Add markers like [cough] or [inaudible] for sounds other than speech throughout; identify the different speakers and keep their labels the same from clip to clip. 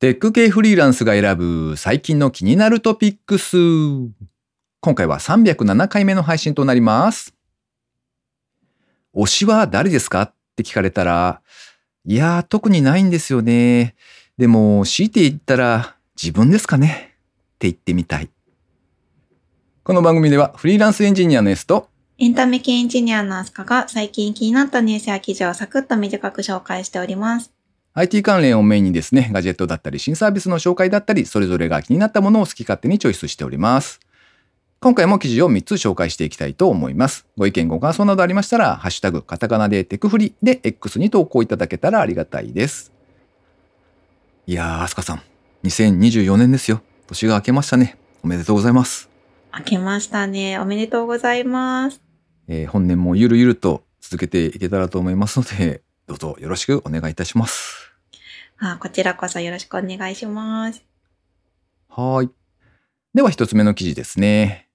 Speaker 1: テック系フリーランスが選ぶ最近の気になるトピックス。今回は307回目の配信となります。推しは誰ですか？って聞かれたら、いやー、特にないんですよね。でも、強いて言ったら、自分ですかね？って言ってみたい。この番組ではフリーランスエンジニアの S と
Speaker 2: エンタメ系エンジニアのアスカが最近気になったニュースや記事をサクッと短く紹介しております。
Speaker 1: IT 関連をメインにですね、ガジェットだったり新サービスの紹介だったり、それぞれが気になったものを好き勝手にチョイスしております。今回も記事を3つ紹介していきたいと思います。ご意見ご感想などありましたら、ハッシュタグ、カタカナでテクフリで X に投稿いただけたらありがたいです。いやー、アスカさん、2024年ですよ。年が明けましたね。おめでとうございます。
Speaker 2: 明けましたね。おめでとうございます。
Speaker 1: えー本年もゆるゆると続けていけたらと思いますので、どうぞよろしくお願いいたします。
Speaker 2: あこちらこそよろしくお願いします。
Speaker 1: はい。では一つ目の記事ですね。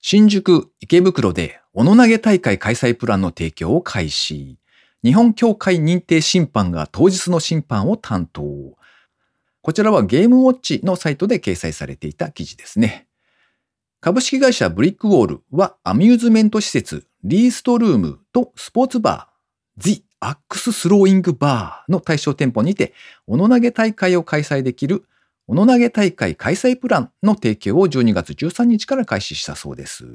Speaker 1: 新宿、池袋で、おの投げ大会開催プランの提供を開始。日本協会認定審判が当日の審判を担当。こちらはゲームウォッチのサイトで掲載されていた記事ですね。株式会社ブリックウォールはアミューズメント施設リーストルームとスポーツバー The Axe スローイングバーの対象店舗にて、おの投げ大会を開催できるおの投げ大会開催プランの提供を12月13日から開始したそうです。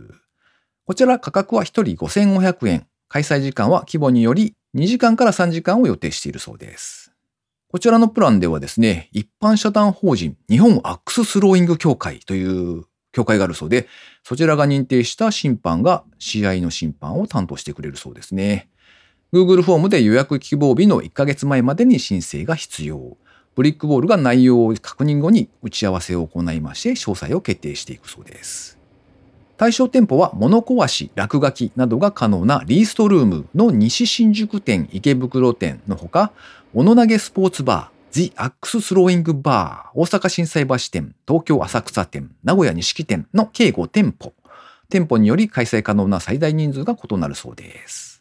Speaker 1: こちら価格は1人5500円。開催時間は規模により2時間から3時間を予定しているそうです。こちらのプランではですね、一般社団法人日本アックススローイング協会という協会があるそうで、そちらが認定した審判が試合の審判を担当してくれるそうですね。Google フォームで予約希望日の1ヶ月前までに申請が必要。ブリックボールが内容を確認後に打ち合わせを行いまして詳細を決定していくそうです。対象店舗は物壊し、落書きなどが可能なリーストルームの西新宿店、池袋店のほか、おの投げスポーツバー、The Axe スローイングバー、大阪心斎橋店、東京浅草店、名古屋錦店の計5店舗。店舗により開催可能な最大人数が異なるそうです。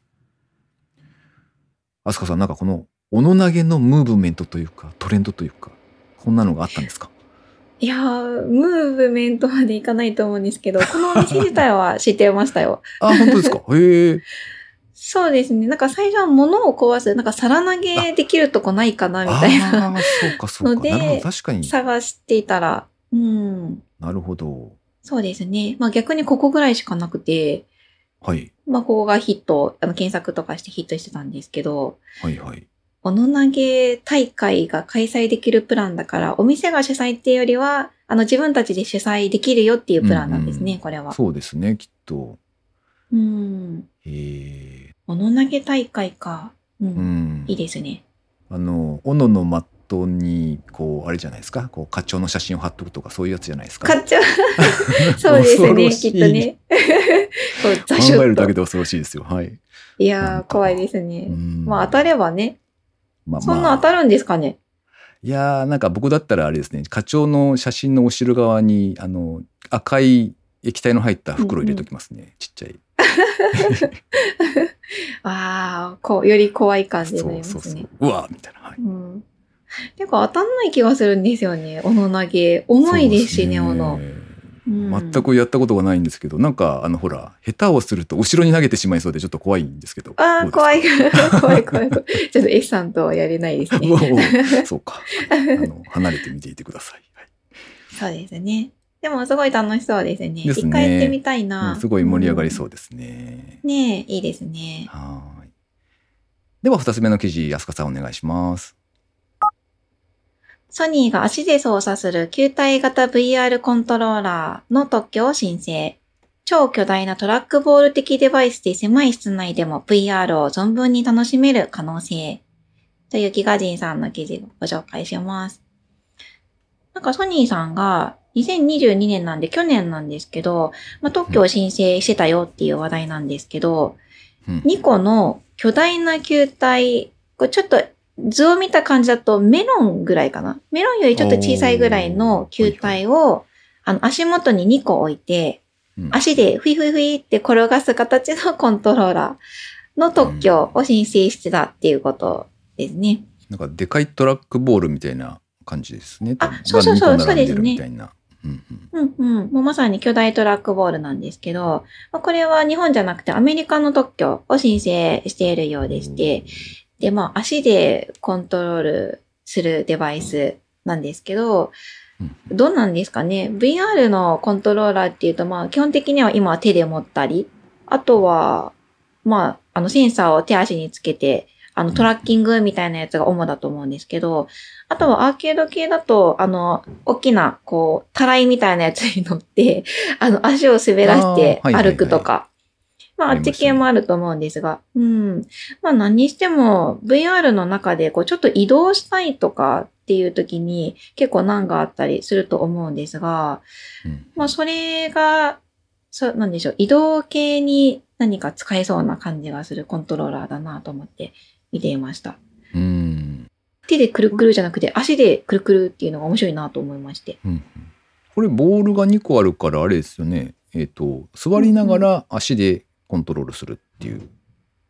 Speaker 1: あすかさん、なんかこの、おの投げのムーブメントというか、トレンドというか、こんなのがあったんですか？
Speaker 2: いやー、ムーブメントまでいかないと思うんですけど、このお店自体は知ってましたよ。
Speaker 1: あ、本当ですか？[laughs] へえ。
Speaker 2: そうですね。なんか最初は物を壊す、なんか皿投げできるとこないかなみたいな
Speaker 1: ああ、そうかそうか。
Speaker 2: ので。探していたら、うん。
Speaker 1: なるほど。
Speaker 2: そうですね。まあ逆にここぐらいしかなくて、
Speaker 1: はい。
Speaker 2: まあここがヒット、あの検索とかしてヒットしてたんですけど、
Speaker 1: はいはい。
Speaker 2: おの投げ大会が開催できるプランだから、お店が主催っていうよりは、あの自分たちで主催できるよっていうプランなんですね、
Speaker 1: うん
Speaker 2: これは。
Speaker 1: そうですね、きっと。
Speaker 2: うん。
Speaker 1: へえ。
Speaker 2: おの投げ大会か。うん。
Speaker 1: うん。
Speaker 2: いいですね。
Speaker 1: あの、斧のトに、こう、あれじゃないですか、こう、課長の写真を貼っとくとか、そういうやつじゃないですか？
Speaker 2: 買っちゃう。[laughs] そうですね、きっとね。[laughs]
Speaker 1: 考えるだけで恐ろしいですよ。はい。
Speaker 2: いやー、怖いですね。
Speaker 1: うん
Speaker 2: まあ当たればね。
Speaker 1: まあ
Speaker 2: そんな当たるんですかね？
Speaker 1: いやーなんか僕だったらあれですね課長の写真の後ろ側にあの赤い液体の入った袋入れときますね、ちっちゃい [laughs]
Speaker 2: ああ、こう、より怖い感じにな
Speaker 1: そ
Speaker 2: りますね。
Speaker 1: うわーみたいな、はい、
Speaker 2: うん。てか当たんない気がするんですよね。斧投げ。重いですしね、斧。
Speaker 1: 全くやったことがないんですけどなんかあのほら下手をすると後ろに投げてしまいそうでちょっと怖いんですけど
Speaker 2: ああ、怖い。[laughs] 怖い怖い怖い。ちょっと S さんとはやれないです
Speaker 1: お
Speaker 2: ね。[laughs]
Speaker 1: ーそうかあの離れて見ていてください、はい
Speaker 2: そうですね。でもすごい楽しそうですね。
Speaker 1: ですね
Speaker 2: 一回やってみたいな。
Speaker 1: うんすごい盛り上がりそううですね、
Speaker 2: ん。ねえ、いいですね。
Speaker 1: はーいでは二つ目の記事安香さんお願いします
Speaker 2: ソニーが足で操作する球体型 VR コントローラーの特許を申請。超巨大なトラックボール的デバイスで狭い室内でも VR を存分に楽しめる可能性。というギガジンさんの記事をご紹介します。なんかソニーさんが2022年なんで去年なんですけど、まあ、特許を申請してたよっていう話題なんですけど、
Speaker 1: うん
Speaker 2: 2個の巨大な球体、これちょっと図を見た感じだとメロンぐらいかな。メロンよりちょっと小さいぐらいの球体を、あの足元に2個置いて、
Speaker 1: うん
Speaker 2: 足でフィフィフィって転がす形のコントローラーの特許を申請してたっていうことですね。
Speaker 1: なんかでかいトラックボールみたいな感じですね。
Speaker 2: あそうそうそうそうですね
Speaker 1: みたいな。うんうん
Speaker 2: うんうん。もうまさに巨大トラックボールなんですけど、まあこれは日本じゃなくてアメリカの特許を申請しているようでして、で、まあ足でコントロールするデバイスなんですけど、
Speaker 1: うん
Speaker 2: どうなんですかね ?VR のコントローラーっていうと、まあ基本的には今は手で持ったり、あとは、まあ、あのセンサーを手足につけて、あのトラッキングみたいなやつが主だと思うんですけど、あとはアーケード系だと、あの、大きな、こう、たらいみたいなやつに乗って、あの、足を滑らして歩くとか。まあ、あっち系もあると思うんですが。うん。まあ、何にしても、VR の中で、こう、ちょっと移動したいとかっていう時に、結構難があったりすると思うんですが、
Speaker 1: うん
Speaker 2: まあ、それが、そう、なんでしょう、移動系に何か使えそうな感じがするコントローラーだなと思って見ていました。
Speaker 1: うん
Speaker 2: 手でくるくるじゃなくて足でくるくるっていうのが面白いなと思いまして。
Speaker 1: うんうんこれボールが2個あるからあれですよね。えっ、と座りながら足でコントロールするっていう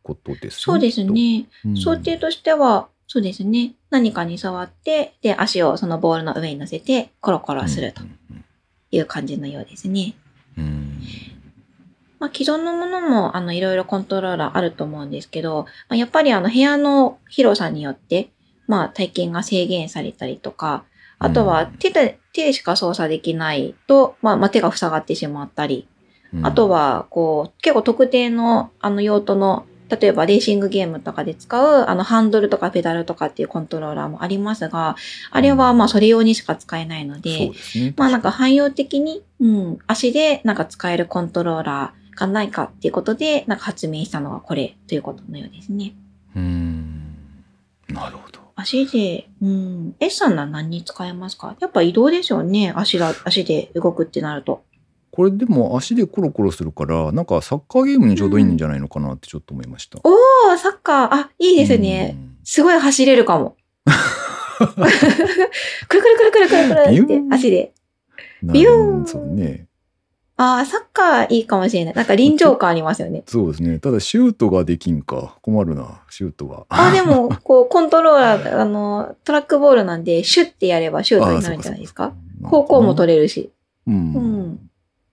Speaker 1: ことです
Speaker 2: そうですね。
Speaker 1: うん
Speaker 2: 想定としては、そうですね。何かに触って、で、足をそのボールの上に乗せて、コロコロすると
Speaker 1: うん
Speaker 2: いう感じのようですね。
Speaker 1: うん
Speaker 2: まあ、既存のものも、あの、いろいろコントローラーあると思うんですけど、まあ、やっぱりあの、部屋の広さによって、まあ、体験が制限されたりとか、あとは手で、手でしか操作できないと、まあ、まあ、手が塞がってしまったり、
Speaker 1: うん
Speaker 2: あとは、こう、結構特定の、あの、用途の、例えばレーシングゲームとかで使う、あの、ハンドルとかペダルとかっていうコントローラーもありますが、あれは、まあ、それ用にしか使えないの
Speaker 1: そう
Speaker 2: で、
Speaker 1: ですね。
Speaker 2: まあ、なんか汎用的に、うん、足でなんか使えるコントローラーがないかっていうことで、なんか発明したのがこれということのようですね。
Speaker 1: うんなるほど。
Speaker 2: 足で、うん、S さんなら何に使えますか？やっぱ移動でしょうね。足が、足で動くってなると。
Speaker 1: これでも足でコロコロするからなんかサッカーゲームにちょうどいいんじゃないのかなってちょっと思いました。
Speaker 2: おー、サッカー、あ、いいですね。
Speaker 1: うん
Speaker 2: すごい走れるかも。くるくるくるくるくるくるって足で。
Speaker 1: な
Speaker 2: ビューン
Speaker 1: そうね。
Speaker 2: ああ、サッカーいいかもしれない。なんか臨場感ありますよね。
Speaker 1: そうですね。ただシュートができんか困るなシュートは。
Speaker 2: あ、でも、こう、[laughs] コントローラー、あの、トラックボールなんで、シュッてやればシュートになるんじゃないですか。方向も取
Speaker 1: れ
Speaker 2: れるし。
Speaker 1: うん。
Speaker 2: うん。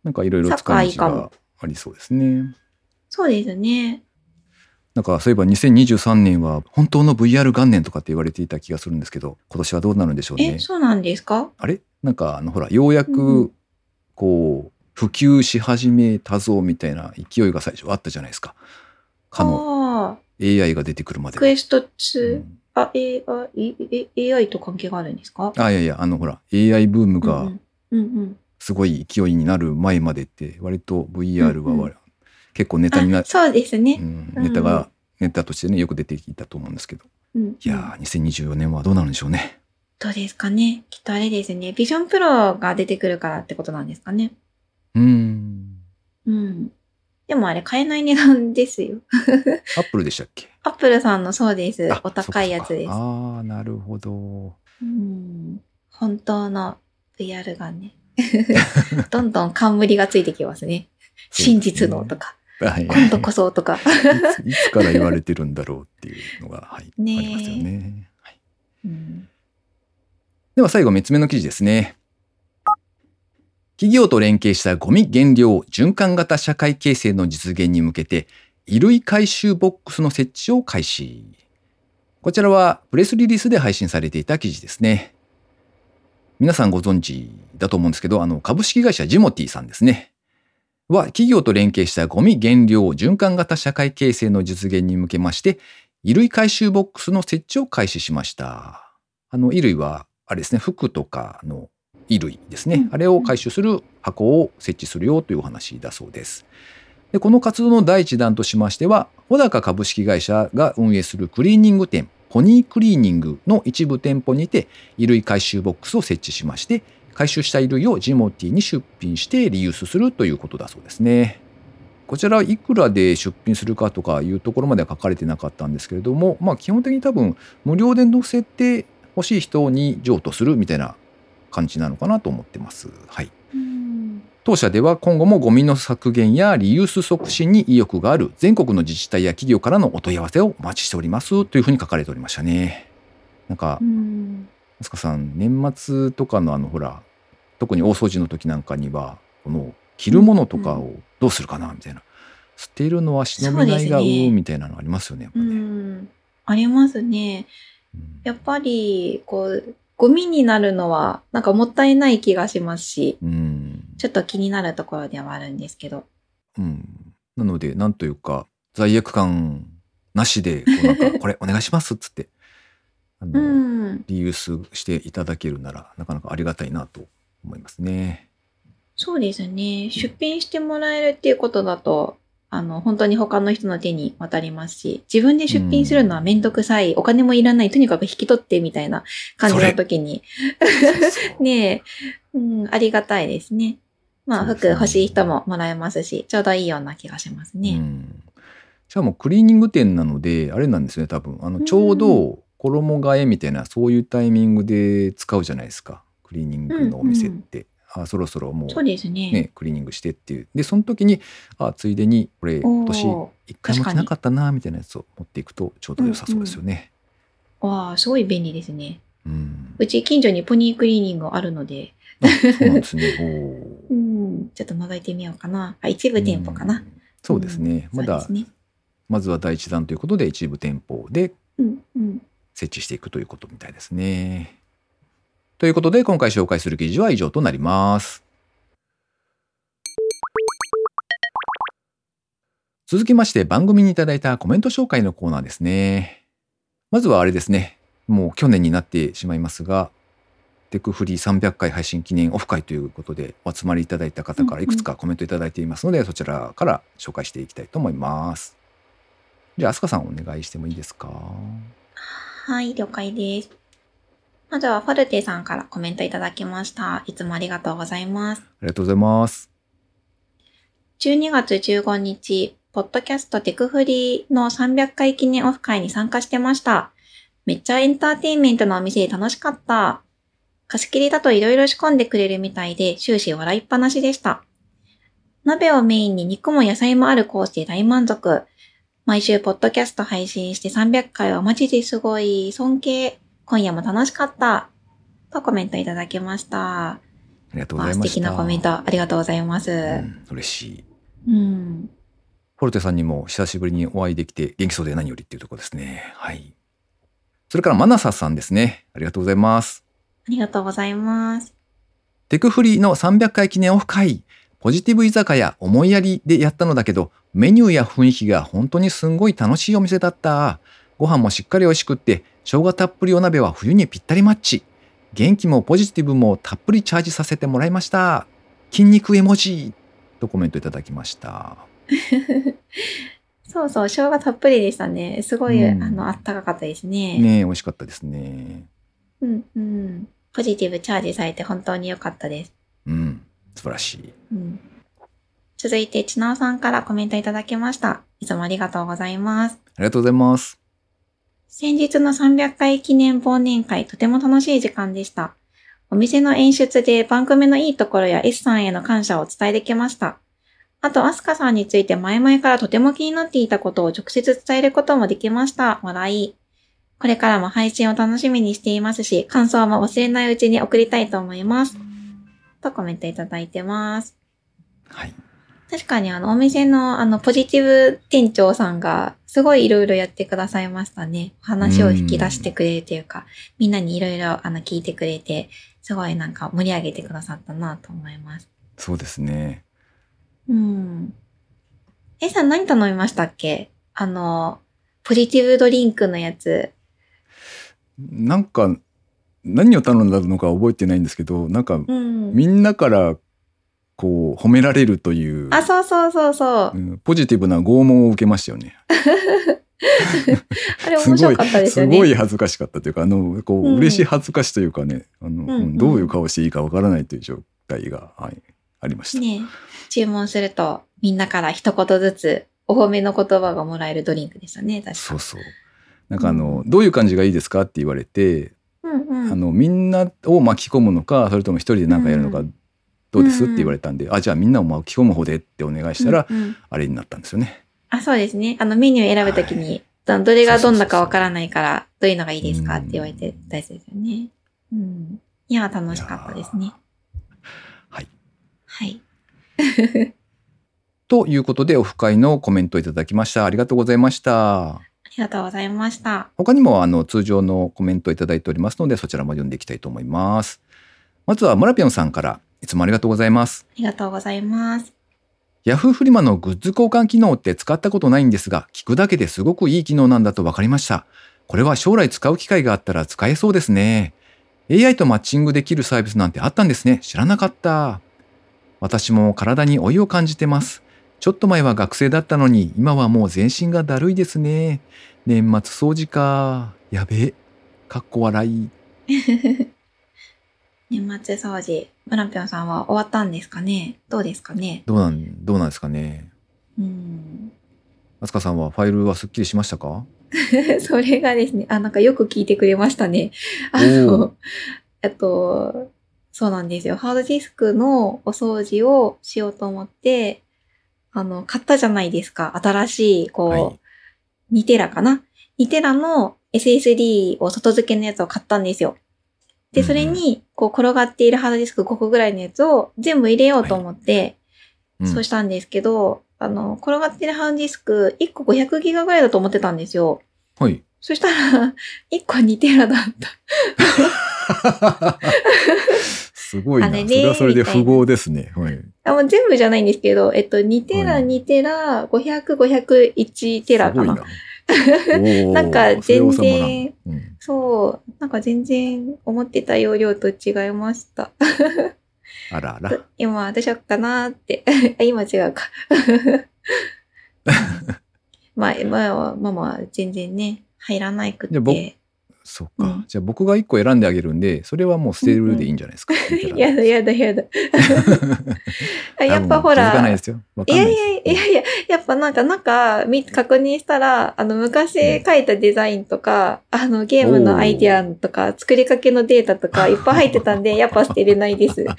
Speaker 1: なんかいろいろ使い道がありそうですね。
Speaker 2: そうですね。
Speaker 1: なんかそういえば2023年は本当の VR 元年とかって言われていた気がするんですけど今年はどうなるんでしょう
Speaker 2: え、
Speaker 1: ね。
Speaker 2: そうなんですか？
Speaker 1: あれ？なんかあのほらようや
Speaker 2: う
Speaker 1: くこう普及し始めたぞみたいな勢いが最初あったじゃないですか。かの
Speaker 2: あ
Speaker 1: AI が出てくるま
Speaker 2: あ、
Speaker 1: で。
Speaker 2: クエスト
Speaker 1: う
Speaker 2: 2、
Speaker 1: ん
Speaker 2: あ、え、あ、え、え AI と関係があるんですか？
Speaker 1: あいやいやあのほら AI ブームが
Speaker 2: うんうん、うんうん。
Speaker 1: すごい勢いになる前までって割と VR は、
Speaker 2: うんうん
Speaker 1: 結構ネタにな
Speaker 2: あ、そうですね。
Speaker 1: うん
Speaker 2: うん
Speaker 1: ネタが、ネタとしてねよく出てきたと思うんですけど
Speaker 2: うん
Speaker 1: いやー2024年はどうなるんでしょうね。
Speaker 2: どうですかねきっとあれですね。ビジョンプロが出てくるからってことなんですかね。
Speaker 1: うーん
Speaker 2: うん。でもあれ買えない値段ですよ。[laughs]
Speaker 1: アップルでしたっけ？
Speaker 2: アップルさんのそうです
Speaker 1: あ。
Speaker 2: お高いやつです。
Speaker 1: ああなるほど。
Speaker 2: うん。本当の VR がね。[laughs] どんどん冠がついてきますね。真実のとか、
Speaker 1: はい
Speaker 2: 今度こそとか。
Speaker 1: いついつから言われてるんだろうっていうのが、はい、ありますよね。はい、
Speaker 2: うん
Speaker 1: では最後3つ目の記事ですね。企業と連携したゴミ減量循環型社会形成の実現に向けて衣類回収ボックスの設置を開始。こちらはプレスリリースで配信されていた記事ですね。皆さんご存知だと思うんですけど、あの株式会社ジモティさんですね。は企業と連携したゴミ減量循環型社会形成の実現に向けまして、衣類回収ボックスの設置を開始しました。あの衣類はあれですね、服とかの衣類ですね。あれを回収する箱を設置するよというお話だそうです。でこの活動の第一弾としましては、穂高株式会社が運営するクリーニング店、ポニークリーニングの一部店舗にて衣類回収ボックスを設置しまして、回収した衣類をジモティに出品してリユースするということだそうですね。こちらいくらで出品するかとかいうところまでは書かれてなかったんですけれども、まあ基本的に多分無料で載せて欲しい人に譲渡するみたいな感じなのかなと思ってます。はい。
Speaker 2: うん
Speaker 1: 当社では今後もゴミの削減やリユース促進に意欲がある全国の自治体や企業からのお問い合わせをお待ちしておりますというふうに書かれておりましたね。なんか
Speaker 2: う、ん。
Speaker 1: あすかさん、年末とかのあの、ほら、特に大掃除の時なんかには、この、着るものとかをどうするかな、みたいな。捨てるのは忍びないが、うみたいなのありますよね、やっぱ
Speaker 2: う
Speaker 1: ね。
Speaker 2: ん。ありますね。
Speaker 1: うん
Speaker 2: やっぱり、こう、ゴミになるのは、なんかもったいない気がしますし、
Speaker 1: うん。
Speaker 2: ちょっと気になるところではあるんですけど。
Speaker 1: うん。なので、なんというか、罪悪感なしで、こうなんか、これお願いしますっつって、あ
Speaker 2: う
Speaker 1: の、
Speaker 2: ん。
Speaker 1: リユースしていただけるなら、なかなかありがたいなと思いますね。
Speaker 2: そうですね。出品してもらえるっていうことだと、あの、本当に他の人の手に渡りますし、自分で出品するのはめんどくさい、お金もいらない、とにかく引き取ってみたいな感じの時に、[laughs] ねえ、うん、ありがたいですね。まあ、服欲しい人ももらえますし、ちょうどいいような気がします
Speaker 1: う
Speaker 2: ね。
Speaker 1: ん。しかもクリーニング店なので、あれなんですよね、多分。あの、ちょうど衣替えみたいな、そういうタイミングで使うじゃないですか。クリーニングのお店って。あ、そろそろも
Speaker 2: そうですね。
Speaker 1: ね、クリーニングしてっていう。で、その時に、あ、ついでに、これ、今年一回も着なかったな、みたいなやつを持っていくと、ちょうど良さそうですよね。
Speaker 2: わあ、すごい便利ですね。
Speaker 1: うん。
Speaker 2: うち近所にポニークリーニングあるので、
Speaker 1: あそうなんですね。
Speaker 2: ちょっと覗いてみようかな。あ、一部店舗かな。
Speaker 1: うんそうですね。まだ
Speaker 2: ね。
Speaker 1: まずは第一弾ということで、一部店舗で。設置していくということみたいですね。ということで、今回紹介する記事は以上となります。続きまして、番組にいただいたコメント紹介のコーナーですね。まずはあれですね。もう去年になってしまいますが、テクフリー300回配信記念オフ会ということでお集まりいただいた方からいくつかコメントいただいていますので、そちらから紹介していきたいと思います。じゃあ、アスカさんお願いしてもいいですか？
Speaker 2: はい、了解です。まずはファルテさんからコメントいただきました。いつもありがとうございます。
Speaker 1: ありがとうございます。
Speaker 2: 12月15日、ポッドキャストテクフリーの300回記念オフ会に参加してました。めっちゃエンターテインメントなお店で楽しかった。貸し切りだと色々仕込んでくれるみたいで終始笑いっぱなしでした。鍋をメインに肉も野菜もあるコースで大満足。毎週ポッドキャスト配信して300回はマジですごい尊敬。今夜も楽しかった。とコメントいただきました。
Speaker 1: ありがとうご
Speaker 2: まあ、
Speaker 1: ざいました。
Speaker 2: 素敵なコメントありがとうございます。
Speaker 1: うん、嬉しい。
Speaker 2: うん
Speaker 1: フォルテさんにも久しぶりにお会いできて元気そうで何よりっていうところですね。はい。それからマナサさんですね。ありがとうございます。
Speaker 2: ありがとうございます。
Speaker 1: テクフリーの300回記念オフ会。ポジティブ居酒屋思いやりでやったのだけど、メニューや雰囲気が本当にすんごい楽しいお店だった。ご飯もしっかり美味しくって、生姜たっぷりお鍋は冬にぴったりマッチ。元気もポジティブもたっぷりチャージさせてもらいました。筋肉絵文字とコメントいただきました。[laughs]
Speaker 2: そうそう、生姜たっぷりでしたね。すごい、
Speaker 1: うん
Speaker 2: あの、あったかかったですね。
Speaker 1: ねえ、美味しかったですね。
Speaker 2: うんうん。ポジティブチャージされて本当に良かったです。
Speaker 1: うん、素晴らしい。
Speaker 2: うん。続いて、ちなおさんからコメントいただきました。いつもありがとうございます。
Speaker 1: ありがとうございます。
Speaker 2: 先日の300回記念忘年会、とても楽しい時間でした。お店の演出で番組のいいところや S さんへの感謝をお伝えできました。あと、アスカさんについて前々からとても気になっていたことを直接伝えることもできました。笑い。これからも配信を楽しみにしていますし、感想も忘れないうちに送りたいと思います。とコメントいただいてます。
Speaker 1: はい。
Speaker 2: 確かにあの、お店のあの、ポジティブ店長さんが、すごいいろいろやってくださいましたね。話を引き出してくれるというか、みんなにいろいろあの、聞いてくれて、すごいなんか盛り上げてくださったなと思います。
Speaker 1: そうですね。
Speaker 2: うん。えさん何頼みましたっけ？あの、ポジティブドリンクのやつ。
Speaker 1: なんか、何を頼んだのか覚えてないんですけど、なんか、
Speaker 2: うん。
Speaker 1: みんなから、こう、褒められるという、
Speaker 2: あ、そうそうそうそう
Speaker 1: う。んポジティブな拷問を受けましたよね。[laughs]
Speaker 2: あれ面白かったですよね。
Speaker 1: すごい恥ずかしかったというか、あの、こう、
Speaker 2: うん
Speaker 1: 嬉しい恥ずかしというかね、あの、
Speaker 2: うんうん
Speaker 1: どういう顔していいかわからないという状態が、はい、ありました。
Speaker 2: ね注文すると、みんなから一言ずつ、お褒めの言葉がもらえるドリンクでしたね、確か
Speaker 1: そうそう。なんかあの、どういう感じがいいですかって言われて、
Speaker 2: うんうん。
Speaker 1: あの、みんなを巻き込むのか、それとも一人で何かやるのか、
Speaker 2: うん
Speaker 1: どうですって言われたんで、あ、じゃあみんなを巻き込む方でってお願いしたら、
Speaker 2: うんうん
Speaker 1: あれになったんですよね。
Speaker 2: あ、そうですね。あのメニュー選ぶときに、どどれがどんなかわからないから、どういうのがいいですかって言われて大事ですよね。うん。いや、楽しかったですね。
Speaker 1: はい。
Speaker 2: はい。[laughs]
Speaker 1: ということで、オフ会のコメントいただきました。ありがとうございました。
Speaker 2: ありがとうございました。
Speaker 1: 他にもあの通常のコメントいただいておりますので、そちらも読んでいきたいと思います。まずは村ぴょんさんから、いつもありがとうございます。
Speaker 2: ありがとうございます。
Speaker 1: ヤフーフリマのグッズ交換機能って使ったことないんですが、聞くだけですごくいい機能なんだと分かりました。これは将来使う機会があったら使えそうですね。AI とマッチングできるサービスなんてあったんですね。知らなかった。私も体に老いを感じてます。ちょっと前は学生だったのに、今はもう全身がだるいですね。年末掃除か。やべえ。かっこ笑い。[laughs]
Speaker 2: 年末掃除、村ぴょんさんは終わったんですかね？どうですかね？
Speaker 1: どうなん、どうなんですかね？
Speaker 2: うん。
Speaker 1: あつかさんはファイルはすっきりしましたか？[laughs]
Speaker 2: それがですね、あ、なんかよく聞いてくれましたね。あの、[laughs] えっと、そうなんですよ。ハードディスクのお掃除をしようと思って、あの、買ったじゃないですか。新しい、こう、
Speaker 1: はい
Speaker 2: 2テラかな ?2 テラの SSD を外付けのやつを買ったんですよ。で、それに、こう、転がっているハードディスク5個ぐらいのやつを全部入れようと思って、
Speaker 1: うん
Speaker 2: そうしたんですけど、あの、転がっているハードディスク1個500ギガぐらいだと思ってたんですよ。
Speaker 1: はい。
Speaker 2: そしたら、1個2テラだった。[laughs]
Speaker 1: すごいな。そ
Speaker 2: あれ
Speaker 1: はそれで富豪ですね。はい。
Speaker 2: あ、もう全部じゃないんですけど、えっと、2テラ、
Speaker 1: はい
Speaker 2: 2テラ、500、501テラかな。
Speaker 1: な。[laughs]
Speaker 2: なんか全然
Speaker 1: うん
Speaker 2: そう、なんか全然思ってた容量と違いました。
Speaker 1: あらあら。
Speaker 2: 今、どうしよっかなって。[laughs] あ今違うか。[laughs] まあ、まあ、まあまあ、全然ね、入らないくて。
Speaker 1: そっか。
Speaker 2: うん
Speaker 1: じゃあ僕が一個選んであげるんで、それはもう捨てるでいいんじゃないですか。
Speaker 2: やだやだやだ。[laughs] あやっぱほら、
Speaker 1: ですよ。わ
Speaker 2: いやいやいやいや、やっぱなんか、なんか、み確認したら、あの、昔書いたデザインとか、あの、ゲームのアイディアとか、作りかけのデータとか、いっぱい入ってたんで、やっぱ捨てれないです。[laughs]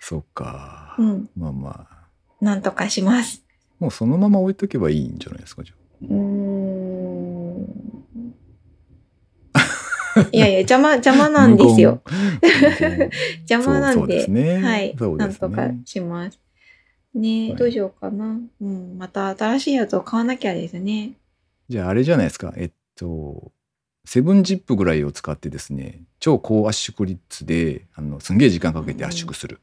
Speaker 1: そっか
Speaker 2: う。ん。
Speaker 1: まあまあ。
Speaker 2: なんとかします。
Speaker 1: もうそのまま置いとけばいいんじゃないですか、じゃ
Speaker 2: うーん。いやいや、邪魔、邪魔
Speaker 1: あ
Speaker 2: なんですよ。。邪魔なんで。
Speaker 1: ですね
Speaker 2: はい。
Speaker 1: ね
Speaker 2: なんとかします。ねえ、
Speaker 1: はい
Speaker 2: どうしようかな。うん。また新しいやつを買わなきゃですね。
Speaker 1: じゃああれじゃないですか。えっと、セブンジップぐらいを使ってですね、超高圧縮率で、あの、すんげえ時間かけて圧縮する。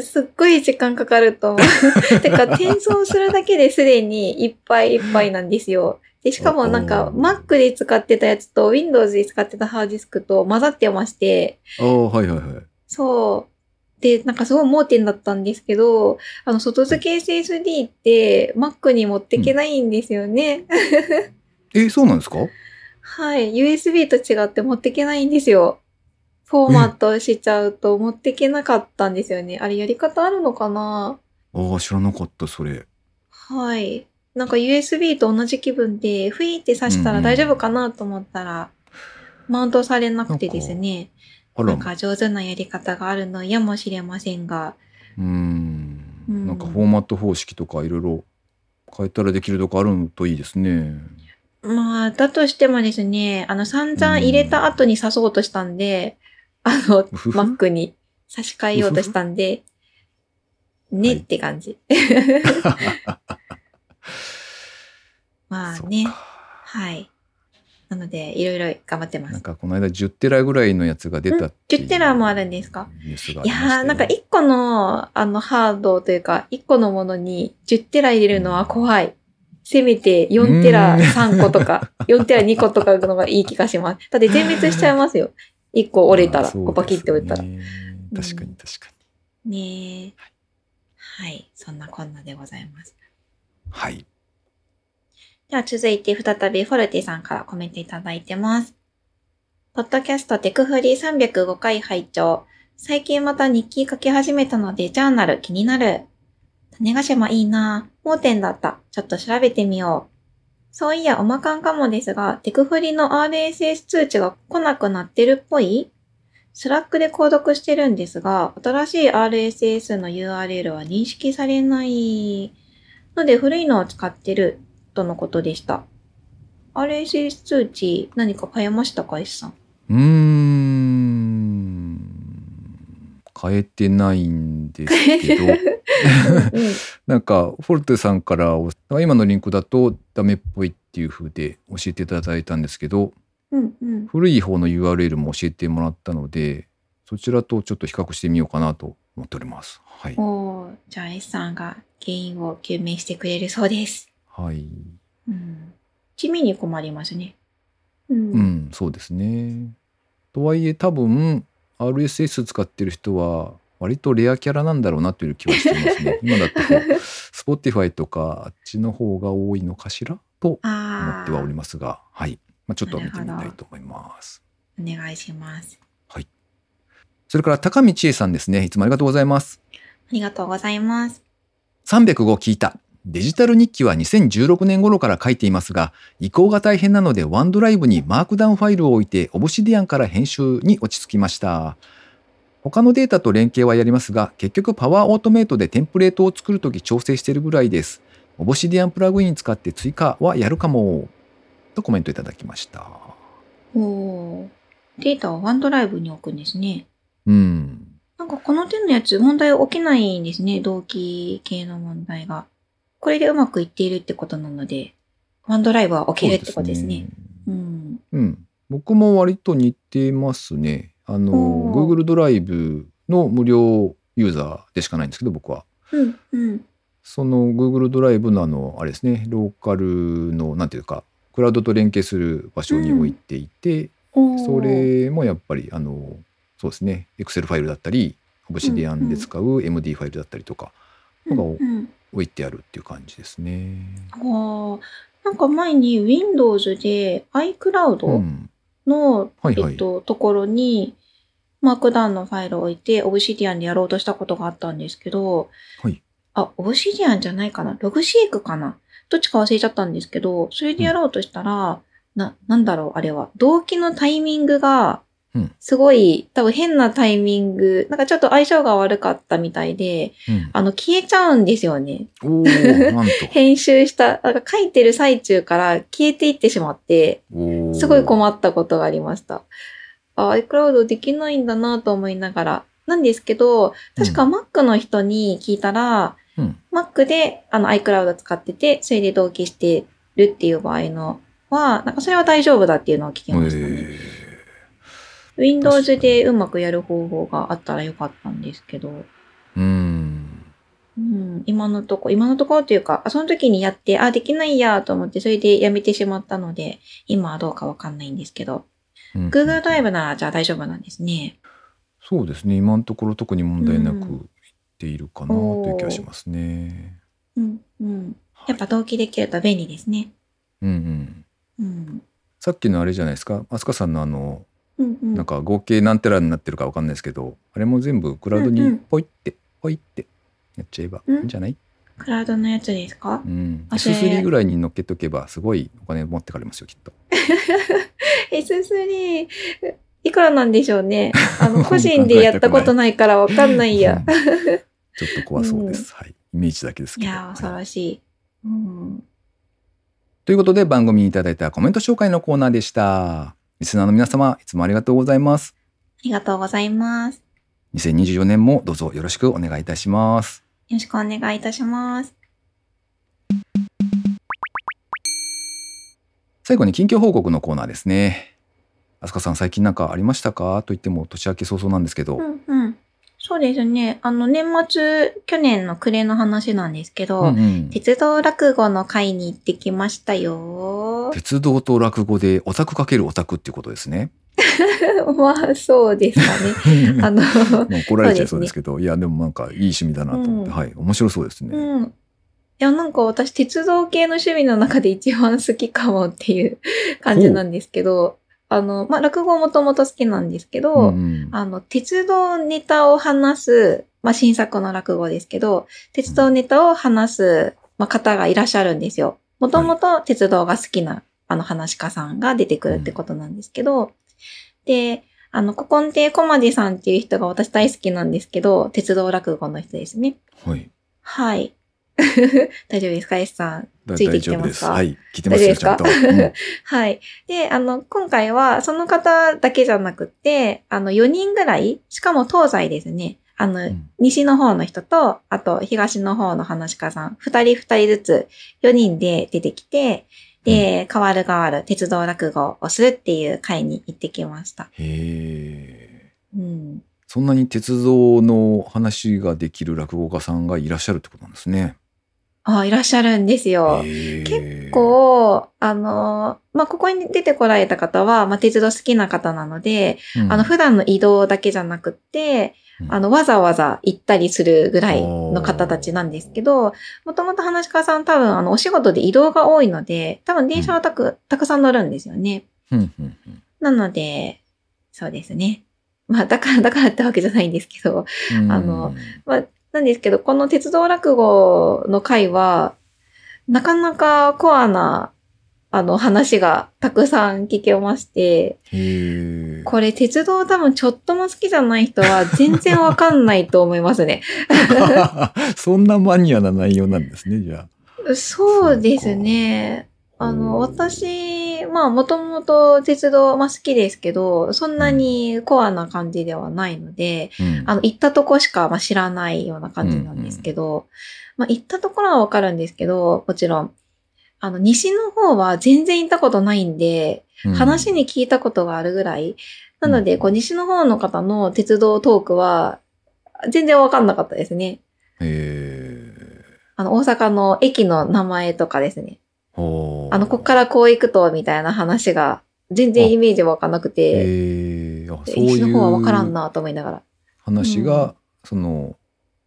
Speaker 2: すっごい時間かかると思う。てか、転送するだけですでにいっぱいいっぱいなんですよ。で、しかもなんか、Mac で使ってたやつと Windows で使ってたハードディスクと混ざってまして、
Speaker 1: ああ、はいはいはい。
Speaker 2: そう。で、なんかすごい盲点だったんですけど、あの、外付け SSD って Mac に持っていけないんですよね。
Speaker 1: え、そうなんですか？
Speaker 2: はい。USB と違って持っていけないんですよ。フォーマットしちゃうと持っていけなかったんですよね。あれやり方あるのかな？
Speaker 1: ああ、知らなかった、それ。
Speaker 2: はい。なんか USB と同じ気分で、ふいって刺したら大丈夫かなと思ったら、マウントされなくてですね。
Speaker 1: あら
Speaker 2: なん、か上手なやり方があるのやもしれませんが、
Speaker 1: うーん。
Speaker 2: うん
Speaker 1: なんかフォーマット方式とかいろいろ変えたらできるとこあるといいですね。
Speaker 2: まあ、だとしてもですね、あの、散々入れた後に刺そうとしたんで、あの、
Speaker 1: うふふ
Speaker 2: Mac に差し替えようとしたんで、ねって感じ。まあねはい。なので、いろいろ頑張ってます。
Speaker 1: なんかこの間10テラぐらいのやつが出たっていう
Speaker 2: 10テラもあるんですか？いやー、なんか1個の、あの、ハードというか、1個のものに10テラ入れるのは怖い。せめて4テラ
Speaker 1: うん
Speaker 2: 3個とか、4テラ2個とかのがいい気がします。だって全滅しちゃいますよ。1個折れたら、こうパキって折れたら。
Speaker 1: 確かに確かに。
Speaker 2: ねえ。はい。そんなこんなでございます。
Speaker 1: はい。
Speaker 2: では続いて再びフォルティさんからコメントいただいてます。ポッドキャストテクフリー305回拝聴最近また日記書き始めたのでジャーナル気になる。種ヶ島いいなぁ盲点だった。ちょっと調べてみよう。そういや、おま環かもですが、テクフリの RSS 通知が来なくなってるっぽい？ Slack で購読してるんですが、新しい RSS の URL は認識されないので古いのを使ってるとのことでした。RSS 通知何か変えましたか ?S さん？
Speaker 1: うーん。変えてないんですけど、[laughs]
Speaker 2: うん
Speaker 1: なんか、フォルテさんから、今のリンクだとダメっぽいっていう風で教えていただいたんですけど、
Speaker 2: うんうん。
Speaker 1: 古い方の URL も教えてもらったので、そちらとちょっと比較してみようかなと思っております。はい。
Speaker 2: おーじゃあ S さんが原因を究明してくれるそうです。
Speaker 1: はい。
Speaker 2: うん。地味に困りますね。うん。
Speaker 1: うん、そうですね。とはいえ多分 RSS 使ってる人は割とレアキャラなんだろうなという気はしていますね。[laughs] 今だと Spotify とかあっちの方が多いのかしら？と思
Speaker 2: あ
Speaker 1: ってはおり
Speaker 2: あ、
Speaker 1: ますが、はい。まあ、ちょっと見てみたいと思います。
Speaker 2: お願いします。
Speaker 1: それから高見千恵さんですね。いつもありがとうございます。
Speaker 2: ありがとうございます。
Speaker 1: 305聞いた。デジタル日記は2016年頃から書いていますが、移行が大変なのでワンドライブにマークダウンファイルを置いてオブシディアンから編集に落ち着きました。他のデータと連携はやりますが、結局パワーオートメイトでテンプレートを作るとき調整しているぐらいです。オブシディアンプラグイン使って追加はやるかも。とコメントいただきました。
Speaker 2: おーデータをワンドライブに置くんですね。
Speaker 1: うん。
Speaker 2: なんかこの手のやつ問題起きないんですね。動機系の問題が。これでうまくいっているってことなので、ワンドライブは置けるってことですね。うん。
Speaker 1: うん。僕も割と似てますね。あの、Google ドライブの無料ユーザーでしかないんですけど、僕は。
Speaker 2: うん、うん。
Speaker 1: その Google ドライブのあの、あれですね、ローカルの、なんていうか、クラウドと連携する場所に置いていて、
Speaker 2: おー
Speaker 1: それもやっぱり、あの、そうですね、Excel ファイルだったり、Obsidian で使う MD ファイルだったりとか、
Speaker 2: うん
Speaker 1: のが
Speaker 2: うん
Speaker 1: 置いてあるっていう感じですね。
Speaker 2: あーなんか前に Windows で
Speaker 1: う
Speaker 2: iCloud
Speaker 1: ん。
Speaker 2: の、
Speaker 1: はいはい
Speaker 2: えっと、ところに、マークダウンのファイルを置いて、Obsidian でやろうとしたことがあったんですけど、
Speaker 1: はい。
Speaker 2: あ、Obsidian じゃないかなログシェイクかなどっちか忘れちゃったんですけど、それでやろうとしたら、な、なんだろう、あれは。動機のタイミングが
Speaker 1: うん、
Speaker 2: すごい、多分変なタイミング、なんかちょっと相性が悪かったみたいで、
Speaker 1: うん、
Speaker 2: あの、消えちゃうんですよね。[laughs] 編集した、なんか書いてる最中から消えていってしまって、すごい困ったことがありました。あ、iCloud できないんだなと思いながら。なんですけど、確か Mac の人に聞いたら、
Speaker 1: うん。
Speaker 2: Mac であの iCloud 使ってて、それで同期してるっていう場合のは、なんかそれは大丈夫だっていうのを聞きましたね。
Speaker 1: え
Speaker 2: Windows でうまくやる方法があったらよかったんですけど、
Speaker 1: ーうん。
Speaker 2: うん、今のとこ、今のところというか、あその時にやって、あ、できないやと思って、それでやめてしまったので、今はどうかわかんないんですけど、
Speaker 1: うん
Speaker 2: Google ドライブならじゃあ大丈夫なんですね。
Speaker 1: そうですね。今のところ特に問題なく
Speaker 2: うん
Speaker 1: いっているかなという気がしますね。
Speaker 2: うん、うん。やっぱ同期できると便利ですね。
Speaker 1: うんうん。
Speaker 2: うん。
Speaker 1: さっきのあれじゃないですか？飛鳥さんのあの、
Speaker 2: うん、うん。
Speaker 1: なんか合計何テラになってるかわかんないですけど、あれも全部クラウドに
Speaker 2: うんうん
Speaker 1: ポイって、ポイってやっちゃえばいいんじゃない？
Speaker 2: クラウドのやつですか？
Speaker 1: うん。
Speaker 2: あそれ
Speaker 1: S3 ぐらいに乗っけとけばすごいお金持ってかれますよ、きっと。[laughs]
Speaker 2: ?S3、いくらなんでしょうね？あの、[laughs] 個人でやったことないからわかんないや。
Speaker 1: うん [laughs] ちょっと怖そうです。はい。イメージだけですけど。
Speaker 2: いやー、恐
Speaker 1: はい
Speaker 2: ろしい。うん。
Speaker 1: ということで番組にいただいたコメント紹介のコーナーでした。リスナーの皆様、いつもありがとうございます。
Speaker 2: ありがとうございます。
Speaker 1: 2024年もどうぞよろしくお願いいたします。
Speaker 2: よろしくお願いいたします。
Speaker 1: 最後に近況報告のコーナーですね。あすかさん最近なんかありましたか？と言っても年明け早々なんですけど。
Speaker 2: うんうん。そうですね。あの、年末、去年の暮れの話なんですけど、
Speaker 1: うんうん
Speaker 2: 鉄道落語の会に行ってきましたよ。
Speaker 1: 鉄道と落語でオタクかけるオタクっていうことですね。[laughs]
Speaker 2: まあ、そうですかね。[laughs] あの、
Speaker 1: 怒られちゃいそうですけど、いやでもなんかいい趣味だなと思って、
Speaker 2: うん
Speaker 1: はい面白そうですね。
Speaker 2: うん。いや、なんか私、鉄道系の趣味の中で一番好きかもっていう感じなんですけど、あの、まあ、落語もともと好きなんですけど、
Speaker 1: うんうん
Speaker 2: あの、鉄道ネタを話す、まあ、新作の落語ですけど、鉄道ネタを話す、まあ、方がいらっしゃるんですよ。もともと鉄道が好きな、あの、話し家さんが出てくるってことなんですけど、で、あの、古今亭小町さんっていう人が私大好きなんですけど、鉄道落語の人ですね。
Speaker 1: はい。
Speaker 2: はい。[laughs] 大丈夫ですか ?S さん。
Speaker 1: だ
Speaker 2: ついてきて。ますか？
Speaker 1: はい。聞いてますよ、ちゃんと。[laughs]
Speaker 2: はい。で、あの、今回はその方だけじゃなくて、あの、4人ぐらい、しかも東西ですね。あの、
Speaker 1: うん
Speaker 2: 西の方の人と、あと東の方の話し家さん、二人二人ずつ4人で出てきて、で、変わる変わる鉄道落語をするっていう会に行ってきました。
Speaker 1: へえ。
Speaker 2: うん。
Speaker 1: そんなに鉄道の話ができる落語家さんがいらっしゃるってことなんですね。
Speaker 2: あ、いらっしゃるんですよ。
Speaker 1: 結
Speaker 2: 結構、あの、まあ、ここに出てこられた方は、まあ、鉄道好きな方なので、あの、普段の移動だけじゃなくって、あの、わざわざ行ったりするぐらいの方たちなんですけど、もともと話し家さん多分、あの、お仕事で移動が多いので、多分電車はたく、たくさん乗るんですよね。
Speaker 1: うんうんうん。
Speaker 2: なので、そうですね。まあ、だから、だからってわけじゃないんですけど、
Speaker 1: うん。
Speaker 2: あのなんですけど、この鉄道落語の回は、なかなかコアな、あの、話がたくさん聞けまして。これ鉄道多分ちょっとも好きじゃない人は全然わかんないと思いますね。[laughs]
Speaker 1: そんなマニアな内容なんですね、じゃあ。
Speaker 2: そうですね。あの、私、まあ、もともと鉄道、まあ好きですけど、そんなにコアな感じではないので、
Speaker 1: うん。
Speaker 2: あの、行ったとこしか、まあ、知らないような感じなんですけど、まあ、行ったところはわかるんですけど、もちろん、あの、西の方は全然行ったことないんで、
Speaker 1: うん。
Speaker 2: 話に聞いたことがあるぐらい。なので、
Speaker 1: うん。
Speaker 2: こう、西の方の方の鉄道トークは、全然わかんなかったですね。
Speaker 1: へ
Speaker 2: あの、大阪の駅の名前とかですね。あの、こっからこう行くと、みたいな話が、全然イメージわかんなくて、
Speaker 1: へーそう
Speaker 2: 西の方はわからん
Speaker 1: いう
Speaker 2: なと思いながら。
Speaker 1: 話が、
Speaker 2: うん
Speaker 1: その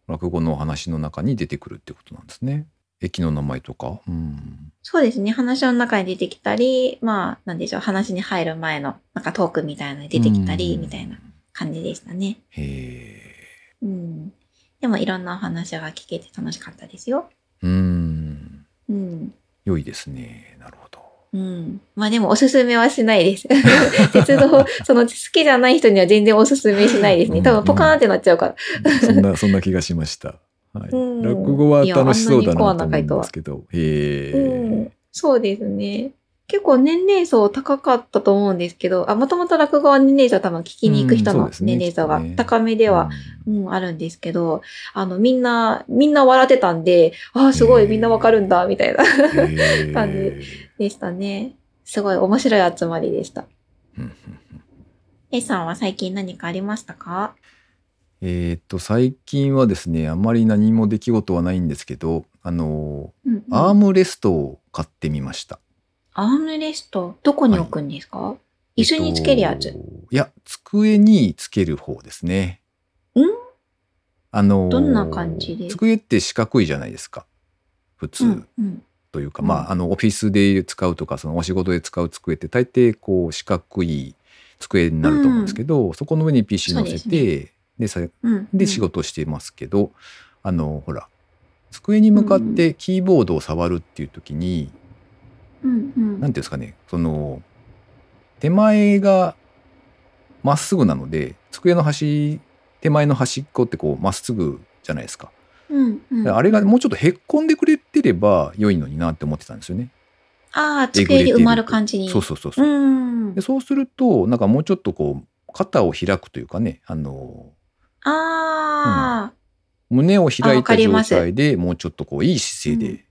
Speaker 1: 落語の話の中に出てくるってことなんですね。駅の名前とか。うん。
Speaker 2: そうですね。話の中に出てきたり、まあ、なんでしょう。話に入る前の、なんかトークみたいなのに出てきたり、
Speaker 1: うん
Speaker 2: みたいな。感じでしたね。
Speaker 1: へ
Speaker 2: うん。でも、いろんなお話が聞けて楽しかったですよ。
Speaker 1: え。うん。
Speaker 2: うん。
Speaker 1: 良いですね。なるほど。
Speaker 2: うん。まあでも、おすすめはしないです。[laughs] 鉄道、その好きじゃない人には全然おすすめしないですね。多分、ポカーンってなっちゃうから。
Speaker 1: そんな、そんな気がしました。はい。
Speaker 2: うん
Speaker 1: 落語は楽しそうだなと思うんですけど。へえ。
Speaker 2: うん。そうですね。結構年齢層高かったと思うんですけど、あ、もともと落語は年齢層多分聞きに行く人の年齢層が高めでは、うん、あるんですけど、あの、みんな、みんな笑ってたんで、ああ、すごい、みんなわかるんだ、みたいな、感じでしたね。すごい面白い集まりでした。
Speaker 1: うんうん
Speaker 2: A さんは最近何かありましたか？
Speaker 1: えーっと最近はですねあまり何も出来事はないんですけどあの
Speaker 2: うんうん。
Speaker 1: アームレストを買ってみました。
Speaker 2: アームレスト、どこに置くんですか、椅子につけるやつ。
Speaker 1: えっといや机につける方ですね。
Speaker 2: ん？
Speaker 1: あの
Speaker 2: どんな感じで？
Speaker 1: 机って四角いじゃないですか普通。
Speaker 2: うん、うん。
Speaker 1: というか、
Speaker 2: うん
Speaker 1: まああのオフィスで使うとかそのお仕事で使う机って大抵こう四角い机になると思うんですけど、そこの上に PC 載せてでさ
Speaker 2: うん。
Speaker 1: で仕事してますけど、あのほら机に向かってキーボードを触るっていう時に、
Speaker 2: うん、うん。
Speaker 1: なんていうんですかねその手前がまっすぐなので机の端手前の端っこってこうまっすぐじゃないですか。
Speaker 2: うん、うん。
Speaker 1: あれがもうちょっとへっこんでくれてれば良いのになって思ってたんですよね。
Speaker 2: ああ、机に埋まる感じに。
Speaker 1: そうそうそうそう。
Speaker 2: うん
Speaker 1: で。そうするとなんかもうちょっとこう肩を開くというかねあの
Speaker 2: ああ、
Speaker 1: 胸を
Speaker 2: あ
Speaker 1: 開いた状態でもうちょっとこういい姿勢で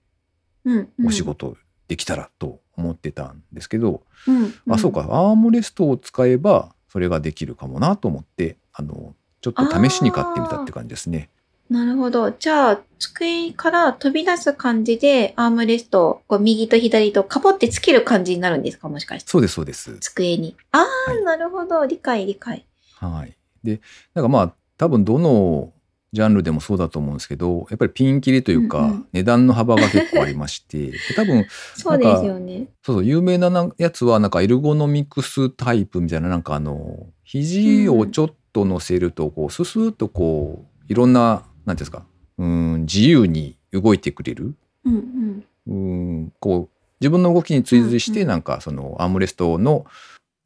Speaker 2: うん。うん
Speaker 1: お仕。事できたらと思ってたんですけど、
Speaker 2: うん。
Speaker 1: あそうか。アームレストを使えばそれができるかもなと思ってあのちょっと試しに買ってみたって感じですね。
Speaker 2: なるほど。じゃあ、机から飛び出す感じで、アームレストをこう右と左とカポってつける感じになるんですか？もしかして。
Speaker 1: そうですそうです。
Speaker 2: 机に。ああ、
Speaker 1: はい
Speaker 2: なるほど。理解、理解。
Speaker 1: はい。でなんかまあ多分どのジャンルでもそうだと思うんですけどやっぱりピンキリというか、
Speaker 2: うんうん
Speaker 1: 値段の幅が結構ありましてで多分
Speaker 2: そうですよね。
Speaker 1: そうそう有名ななやつはなんかエルゴノミクスタイプみたいななんかあの肘をちょっと乗せるとこうススーッとこういろんななんていうんですかうん自由に動いてくれる
Speaker 2: うんうん。
Speaker 1: うんこう自分の動きに追随し
Speaker 2: うんうん
Speaker 1: てなんかそのアームレストの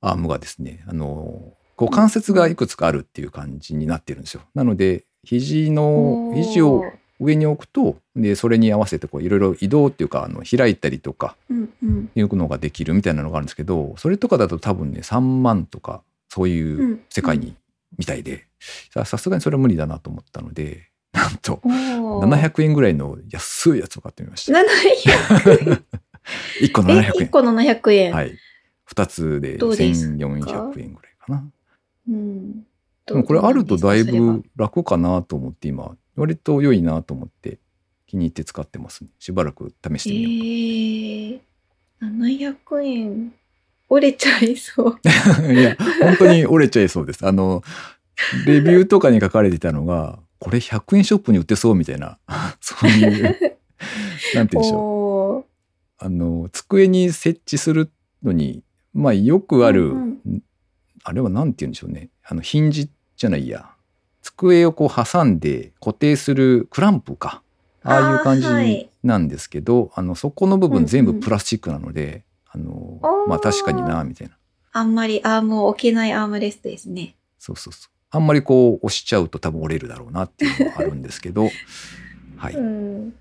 Speaker 1: アームがですねあのこう関節がいくつかあるっていう感じになってるんですよ。なので肘の肘を上に置くとでそれに合わせてこういろいろ移動っていうかあの開いたりとか。いうのができるみたいなのがあるんですけどそれとかだと多分ね3万とかそういう世界にみたいでささすがにそれは無理だなと思ったのでなんと
Speaker 2: おー
Speaker 1: 700円ぐらいの安いやつを買ってみました。
Speaker 2: 700
Speaker 1: 1 [laughs] 個
Speaker 2: え、
Speaker 1: 700
Speaker 2: 1
Speaker 1: 円。
Speaker 2: 個700円。
Speaker 1: はい。2つで
Speaker 2: どうですか
Speaker 1: ？1400円ぐらいかな。
Speaker 2: うん。
Speaker 1: でもこれあるとだいぶ楽かなと思って今割と良いなと思って気に入って使ってますね。しばらく試してみよう
Speaker 2: かえー、700円。折れちゃいそう。[laughs]
Speaker 1: いや、本当に折れちゃいそうです。あの、レビューとかに書かれてたのが、これ100円ショップに売ってそうみたいな、[laughs] そういう、[laughs] なんて言うんでしょう。あの、机に設置するのに、まあよくある、
Speaker 2: うん
Speaker 1: あれはなんて言うんでしょうね。あの、ヒンジじゃないや。机をこう挟んで固定するクランプか。ああいう感じなんですけど、あの、そこの部
Speaker 2: うんうん
Speaker 1: 分全部プラスチックなので、あの
Speaker 2: お、ー
Speaker 1: まあ確かにな、みたいな。
Speaker 2: あんまりアームを置けないアームレストですね。
Speaker 1: そうそうそう。あんまりこう押しちゃうと多分折れるだろうなっていうのがあるんですけど、[laughs] はい。
Speaker 2: うん。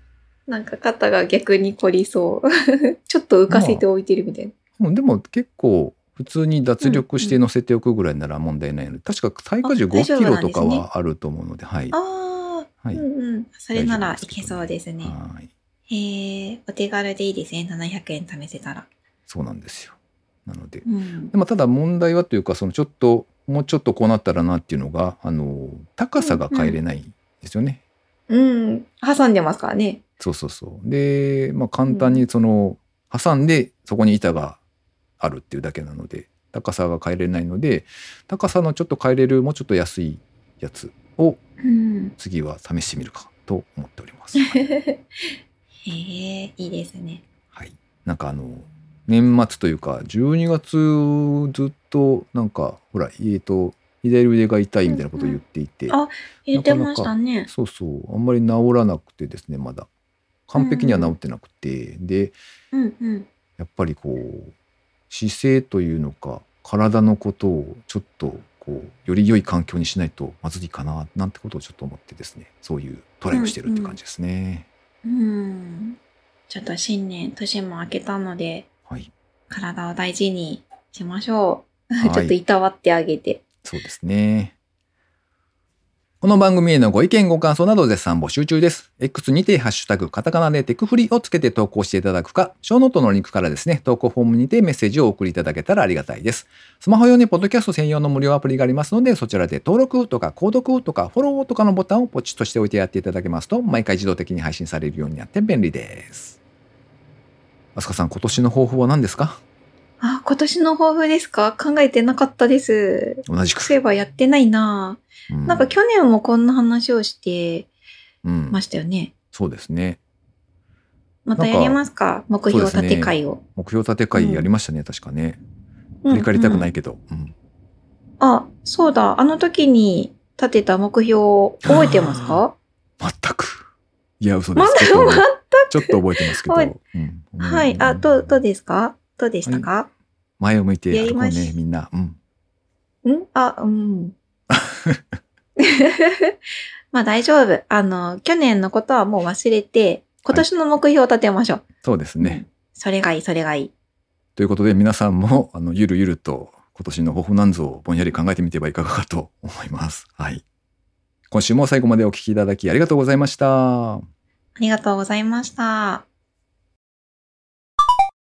Speaker 2: なんか肩が逆に凝りそう。[laughs] ちょっと浮かせておいてるみたいな。
Speaker 1: もうでも結構普通に脱力して乗せておくぐらいなら問題ないので、確か耐荷重
Speaker 2: あ大丈
Speaker 1: 5キロとかはあると思うので、はい。
Speaker 2: ああ、
Speaker 1: はい。
Speaker 2: うんうん。それならいけそうですね。
Speaker 1: はい。
Speaker 2: へえ、お手軽でいいですね。700円試せたら。
Speaker 1: そうなんですよ。なので。
Speaker 2: うん
Speaker 1: で。もただ問題はというか、そのちょっと、もうちょっとこうなったらなっていうのが、あの、高さが変えれないんですよね。
Speaker 2: うん。挟んでますからね。
Speaker 1: そうそうそう。で、まあ簡単にその、挟んでそこに板があるっていうだけなので、高さが変えれないので、高さのちょっと変えれる、もうちょっと安いやつを
Speaker 2: うん。
Speaker 1: 次は試してみるかと思っております。はい。
Speaker 2: へえ、いいですね。
Speaker 1: はいなんかあの、年末というか、12月ずっとなんか、ほら、えっと、左腕が痛いみたいなことを言っていて、
Speaker 2: んあ言ってましたね。
Speaker 1: そうそう、あんまり治らなくてですね、まだ。完璧には治ってなくて、で、
Speaker 2: うんうん。
Speaker 1: やっぱりこう姿勢というのか体のことをちょっとこうより良い環境にしないとまずいかななんてことをちょっと思ってですねそういうトライをしてるって感じですね。
Speaker 2: うん。ちょっと新年、年も明けたので、
Speaker 1: はい
Speaker 2: 体を大事にしましょう。
Speaker 1: はい [laughs]
Speaker 2: ちょっといたわってあげて。
Speaker 1: そうですね。この番組へのご意見ご感想など絶賛募集中です。X にてハッシュタグカタカナでテクフリをつけて投稿していただくか、ショーノートのリンクからですね、投稿フォームにてメッセージを送りいただけたらありがたいです。スマホ用にポッドキャスト専用の無料アプリがありますので、そちらで登録とか購読とかフォローとかのボタンをポチッとしておいてやっていただけますと、毎回自動的に配信されるようになって便利です。あすかさん、今年の抱負は何ですか？
Speaker 2: あ、今年の抱負ですか？考えてなかったです。
Speaker 1: 同じく。
Speaker 2: そういえばやってないな、
Speaker 1: うん
Speaker 2: なんか去年もこんな話をして
Speaker 1: うん
Speaker 2: ましたよね。
Speaker 1: そうですね。
Speaker 2: またやりますか？目標立て会を。
Speaker 1: 目標立て会やりましたね、確かね。
Speaker 2: うん
Speaker 1: 振り返りたくな
Speaker 2: うん
Speaker 1: いけど。うん
Speaker 2: あ、そうだ。あの時に立てた目標を覚えてますか？[laughs]
Speaker 1: 全く。いや、嘘で。
Speaker 2: ますだ
Speaker 1: ちょっと
Speaker 2: ま
Speaker 1: ちょっと覚えてますけど。
Speaker 2: はい。あ、どう、どうですか？どうでしたか、
Speaker 1: 前を向いて歩こうね、みんな。うん。
Speaker 2: ん？あ、うん。[laughs] まあ大丈夫。あの、去年のことはもう忘れて、今年の目標を立てましょう。
Speaker 1: そうですね。
Speaker 2: それがいい、それがいい。
Speaker 1: ということで、皆さんも、あの、ゆるゆると、今年の抱負なんぞをぼんやり考えてみてはいかがかと思います。はい。今週も最後までお聞きいただきありがとうございました。
Speaker 2: ありがとうございました。